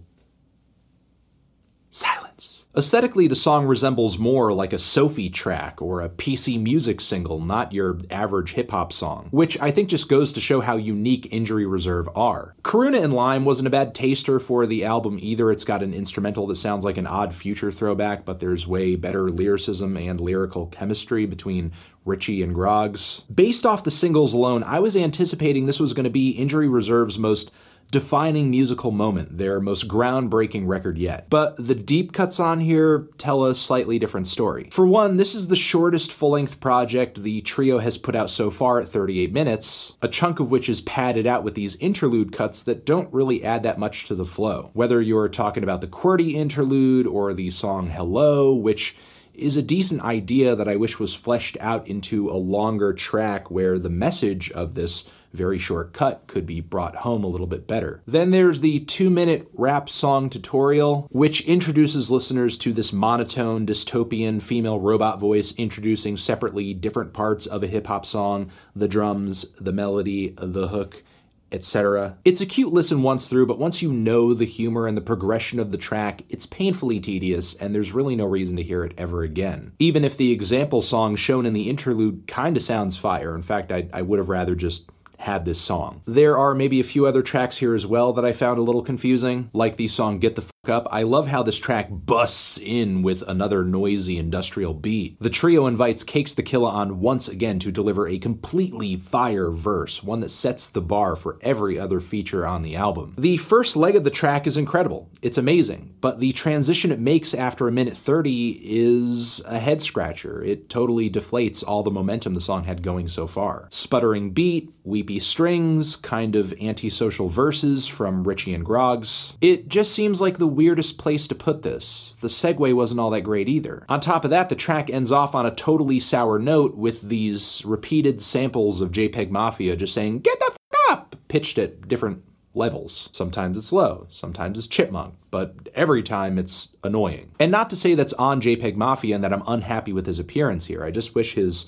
Aesthetically, the song resembles more like a Sophie track or a PC music single, not your average hip hop song, which I think just goes to show how unique Injury Reserve are. Koruna and Lime wasn't a bad taster for the album either. It's got an instrumental that sounds like an odd future throwback, but there's way better lyricism and lyrical chemistry between Ritchie and Groggs. Based off the singles alone, I was anticipating this was going to be Injury Reserve's most defining musical moment, their most groundbreaking record yet. But the deep cuts on here tell a slightly different story. For one, this is the shortest full length project the trio has put out so far at 38 minutes, a chunk of which is padded out with these interlude cuts that don't really add that much to the flow. Whether you're talking about the QWERTY interlude or the song Hello, which is a decent idea that I wish was fleshed out into a longer track where the message of this very short cut could be brought home a little bit better. Then there's the two minute rap song tutorial, which introduces listeners to this monotone, dystopian female robot voice introducing separately different parts of a hip hop song the drums, the melody, the hook etc. It's a cute listen once through, but once you know the humor and the progression of the track, it's painfully tedious, and there's really no reason to hear it ever again. Even if the example song shown in the interlude kinda sounds fire, in fact, I, I would have rather just had this song. There are maybe a few other tracks here as well that I found a little confusing, like the song Get the up. I love how this track busts in with another noisy industrial beat. The trio invites Cakes the Killa on once again to deliver a completely fire verse, one that sets the bar for every other feature on the album. The first leg of the track is incredible. It's amazing, but the transition it makes after a minute 30 is a head scratcher. It totally deflates all the momentum the song had going so far. Sputtering beat, weepy strings, kind of antisocial verses from Ritchie and Groggs. It just seems like the weirdest place to put this. The segue wasn't all that great either. On top of that, the track ends off on a totally sour note with these repeated samples of JPEG Mafia just saying, Get the f up! pitched at different levels. Sometimes it's low, sometimes it's chipmunk, but every time it's annoying. And not to say that's on JPEG Mafia and that I'm unhappy with his appearance here. I just wish his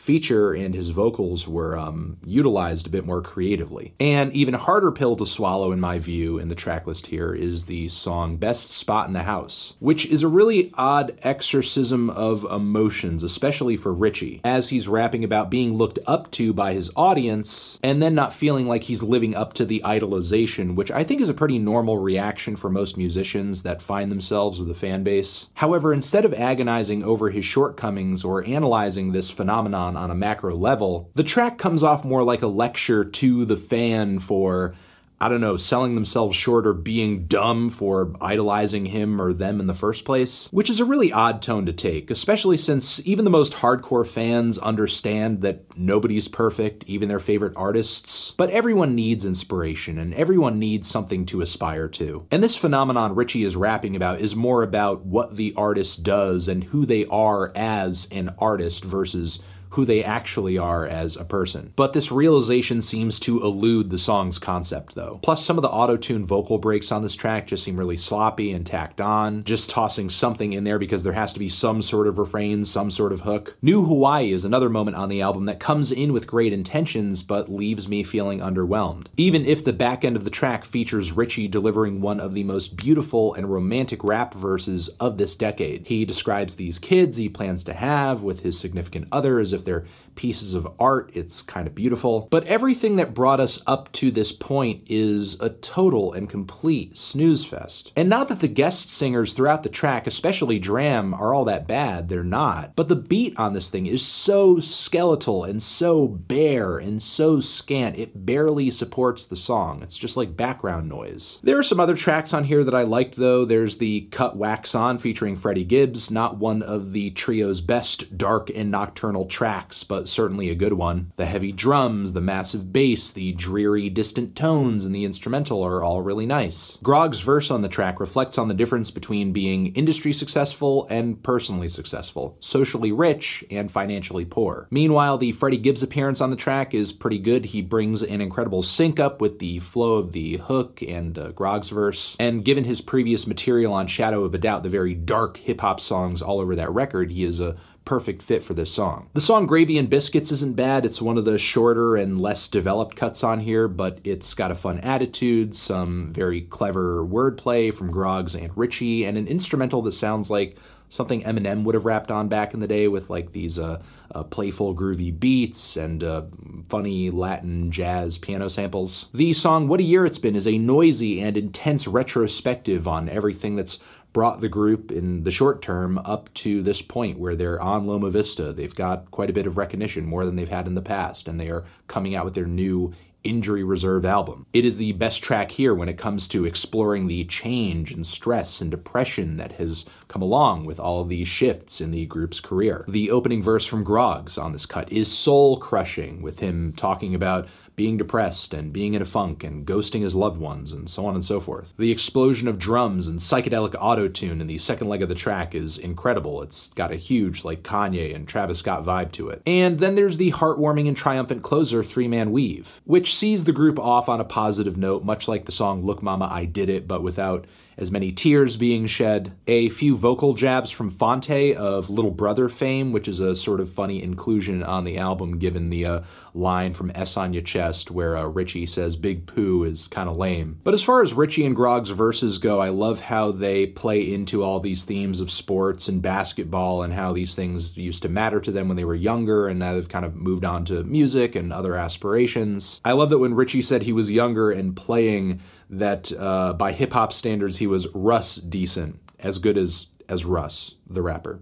feature and his vocals were um, utilized a bit more creatively. And even harder pill to swallow, in my view, in the track list here is the song Best Spot in the House, which is a really odd exorcism of emotions, especially for Ritchie, as he's rapping about being looked up to by his audience and then not feeling like he's living up to the idolization, which I think is a pretty normal reaction for most musicians that find themselves with a fan base. However, instead of agonizing over his shortcomings or analyzing this phenomenon on, on a macro level, the track comes off more like a lecture to the fan for I don't know, selling themselves short or being dumb for idolizing him or them in the first place, which is a really odd tone to take, especially since even the most hardcore fans understand that nobody's perfect, even their favorite artists. But everyone needs inspiration and everyone needs something to aspire to. And this phenomenon Ritchie is rapping about is more about what the artist does and who they are as an artist versus who they actually are as a person. But this realization seems to elude the song's concept, though. Plus, some of the auto tune vocal breaks on this track just seem really sloppy and tacked on, just tossing something in there because there has to be some sort of refrain, some sort of hook. New Hawaii is another moment on the album that comes in with great intentions but leaves me feeling underwhelmed. Even if the back end of the track features Ritchie delivering one of the most beautiful and romantic rap verses of this decade. He describes these kids he plans to have with his significant other as if if they're pieces of art. It's kind of beautiful. But everything that brought us up to this point is a total and complete snooze fest. And not that the guest singers throughout the track, especially Dram, are all that bad. They're not. But the beat on this thing is so skeletal and so bare and so scant, it barely supports the song. It's just like background noise. There are some other tracks on here that I liked, though. There's the Cut Wax On featuring Freddie Gibbs, not one of the trio's best dark and nocturnal tracks, but certainly a good one. The heavy drums, the massive bass, the dreary, distant tones, and the instrumental are all really nice. Groggs' verse on the track reflects on the difference between being industry successful and personally successful, socially rich and financially poor. Meanwhile, the Freddie Gibbs appearance on the track is pretty good. He brings an incredible sync up with the flow of the hook and uh, Groggs' verse. And given his previous material on Shadow of a Doubt, the very dark hip hop songs all over that record, he is a perfect fit for this song. The song Gravy and Biscuits isn't bad. It's one of the shorter and less developed cuts on here, but it's got a fun attitude, some very clever wordplay from Groggs and Ritchie, and an instrumental that sounds like something Eminem would have rapped on back in the day with like these uh, uh, playful, groovy beats and uh, funny Latin jazz piano samples. The song What a Year It's Been is a noisy and intense retrospective on everything that's brought the group in the short term up to this point where they're on Loma Vista. They've got quite a bit of recognition, more than they've had in the past, and they are coming out with their new Injury Reserve album. It is the best track here when it comes to exploring the change and stress and depression that has come along with all these shifts in the group's career. The opening verse from Groggs on this cut is soul crushing, with him talking about being depressed and being in a funk and ghosting his loved ones and so on and so forth. The explosion of drums and psychedelic auto tune in the second leg of the track is incredible. It's got a huge, like Kanye and Travis Scott vibe to it. And then there's the heartwarming and triumphant closer, Three Man Weave, which sees the group off on a positive note, much like the song Look Mama, I Did It, but without as many tears being shed, a few vocal jabs from Phonte of Little Brother fame, which is a sort of funny inclusion on the album given the uh, line from S on Your Chest where uh, Ritchie says Big Pooh is kind of lame. But as far as Ritchie and Groggs' verses go, I love how they play into all these themes of sports and basketball and how these things used to matter to them when they were younger and now they've kind of moved on to music and other aspirations. I love that when Ritchie said he was younger and playing that uh, by hip hop standards he was Russ decent, as good as as Russ, the rapper.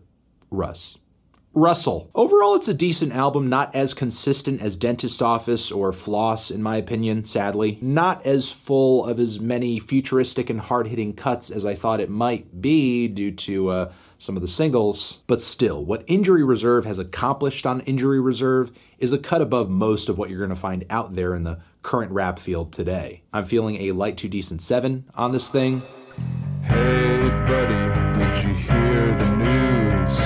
Russ. Russell. Overall, it's a decent album, not as consistent as Dentist Office or Floss, in my opinion, sadly. Not as full of as many futuristic and hard hitting cuts as I thought it might be due to uh, some of the singles. But still, what Injury Reserve has accomplished on Injury Reserve is a cut above most of what you're going to find out there in the current rap field today. I'm feeling a light to decent 7 on this thing. Hey, buddy, did you hear the news?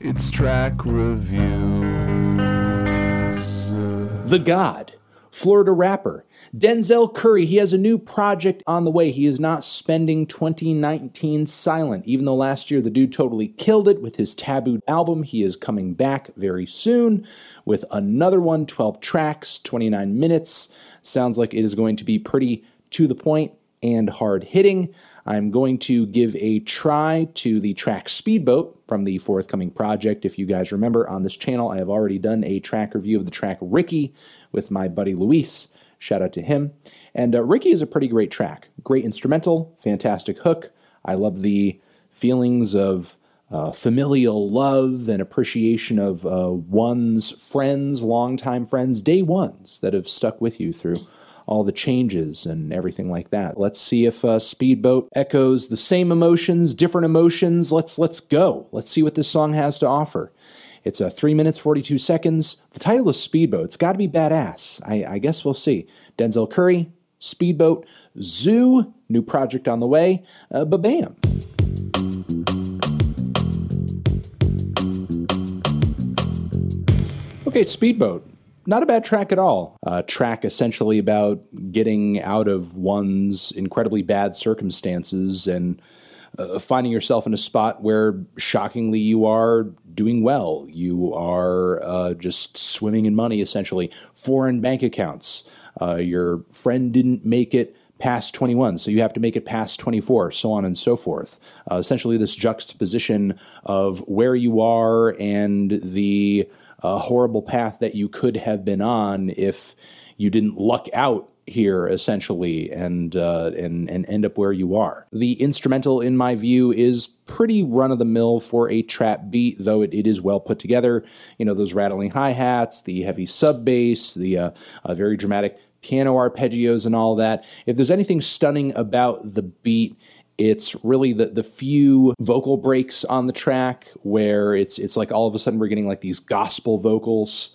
It's track reviews. The God, Florida rapper, Denzel Curry, he has a new project on the way. He is not spending 2019 silent. Even though last year the dude totally killed it with his Taboo album, he is coming back very soon with another one, 12 tracks, 29 minutes. Sounds like it is going to be pretty to the point and hard hitting. I'm going to give a try to the track Speedboat from the forthcoming project. If you guys remember on this channel, I have already done a track review of the track Ricky with my buddy Luis. Shout out to him. And uh, Ricky is a pretty great track. Great instrumental, fantastic hook. I love the feelings of uh, familial love and appreciation of uh, one's friends, longtime friends, day ones that have stuck with you through all the changes and everything like that. Let's see if uh, Speedboat echoes the same emotions, different emotions. Let's let's go. Let's see what this song has to offer. It's a three minutes forty two seconds. The title is Speedboat. It's got to be badass. I, I guess we'll see. Denzel Curry, Speedboat, ZUU, new project on the way. Uh, ba bam. Okay, Speedboat. Not a bad track at all. A track essentially about getting out of one's incredibly bad circumstances and uh, finding yourself in a spot where shockingly you are doing well. You are uh, just swimming in money, essentially. Foreign bank accounts. Uh, your friend didn't make it past 21, so you have to make it past 24, so on and so forth. Uh, essentially, this juxtaposition of where you are and the a horrible path that you could have been on if you didn't luck out here essentially and uh, and and end up where you are. The instrumental, in my view, is pretty run of the mill for a trap beat, though it, it is well put together. You know those rattling hi hats, the heavy sub bass, the uh, uh, very dramatic piano arpeggios, and all that. If there's anything stunning about the beat, it's really the the few vocal breaks on the track where it's it's like all of a sudden we're getting like these gospel vocals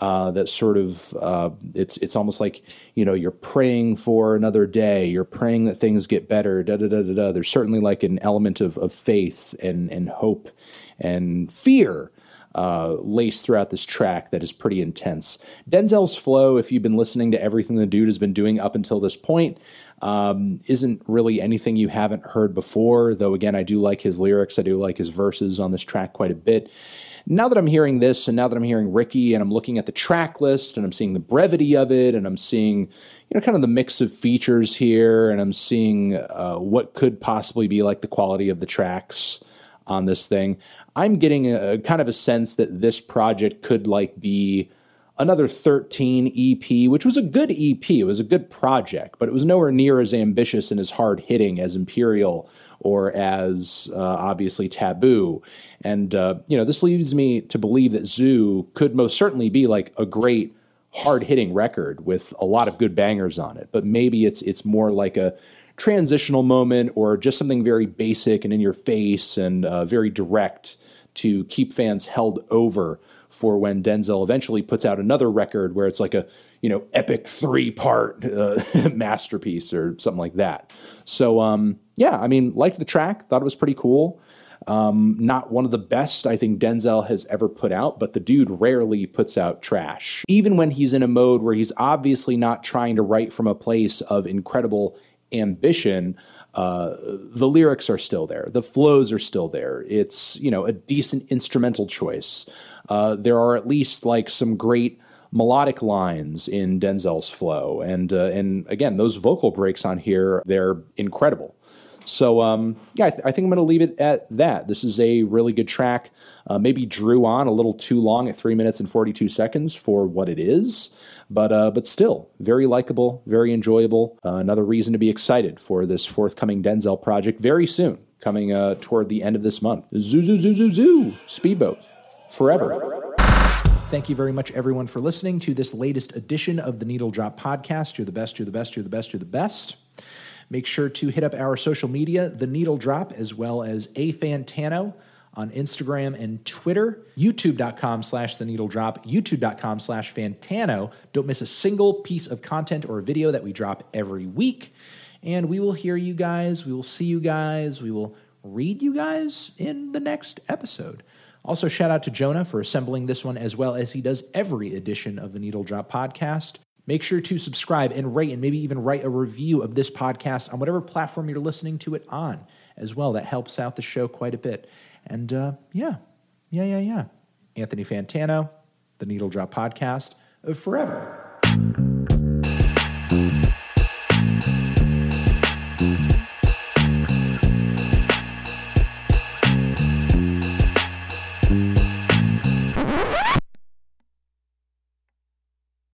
uh, that sort of uh, it's it's almost like you know you're praying for another day, you're praying that things get better. Da da da da da. There's certainly like an element of of faith and and hope and fear. Uh, laced throughout this track that is pretty intense. Denzel's flow, if you've been listening to everything the dude has been doing up until this point, um, isn't really anything you haven't heard before, though, again, I do like his lyrics. I do like his verses on this track quite a bit. Now that I'm hearing this, and now that I'm hearing Ricky, and I'm looking at the track list, and I'm seeing the brevity of it, and I'm seeing, you know, kind of the mix of features here, and I'm seeing uh, what could possibly be like the quality of the tracks on this thing, I'm getting a, a kind of a sense that this project could like be another 13 EP, which was a good EP. It was a good project, but it was nowhere near as ambitious and as hard hitting as Imperial or as uh, obviously Taboo. And, uh, you know, this leads me to believe that ZUU could most certainly be like a great hard hitting record with a lot of good bangers on it, but maybe it's, it's more like a transitional moment or just something very basic and in your face and uh, very direct to keep fans held over for when Denzel eventually puts out another record where it's like a you know epic three part uh, <laughs> masterpiece or something like that. So um, yeah, I mean, liked the track, thought it was pretty cool. Um, not one of the best I think Denzel has ever put out, but the dude rarely puts out trash. Even when he's in a mode where he's obviously not trying to write from a place of incredible ambition, uh, the lyrics are still there, the flows are still there. It's you know a decent instrumental choice. Uh, there are at least like some great melodic lines in Denzel's flow, and uh, and again, those vocal breaks on here they're incredible. So um, yeah, I, th- I, think I'm going to leave it at that. This is a really good track. Uh, maybe drew on a little too long at three minutes and 42 seconds for what it is, but uh, but still very likable, very enjoyable. Uh, another reason to be excited for this forthcoming Denzel project very soon, coming uh, toward the end of this month. Zoo zoo zoo zoo zoo speedboat forever. Thank you very much, everyone, for listening to this latest edition of the Needle Drop podcast. You're the best, you're the best, you're the best, you're the best. Make sure to hit up our social media, The Needle Drop, as well as A Fantano on Instagram and Twitter, youtube.com slash the needle drop, youtube.com slash Fantano. Don't miss a single piece of content or video that we drop every week. And we will hear you guys, we will see you guys, we will read you guys in the next episode. Also, shout out to Jonah for assembling this one as well as he does every edition of the Needle Drop podcast. Make sure to subscribe and rate and maybe even write a review of this podcast on whatever platform you're listening to it on as well. That helps out the show quite a bit. And uh, yeah, yeah, yeah, yeah. Anthony Fantano, the Needle Drop podcast, forever.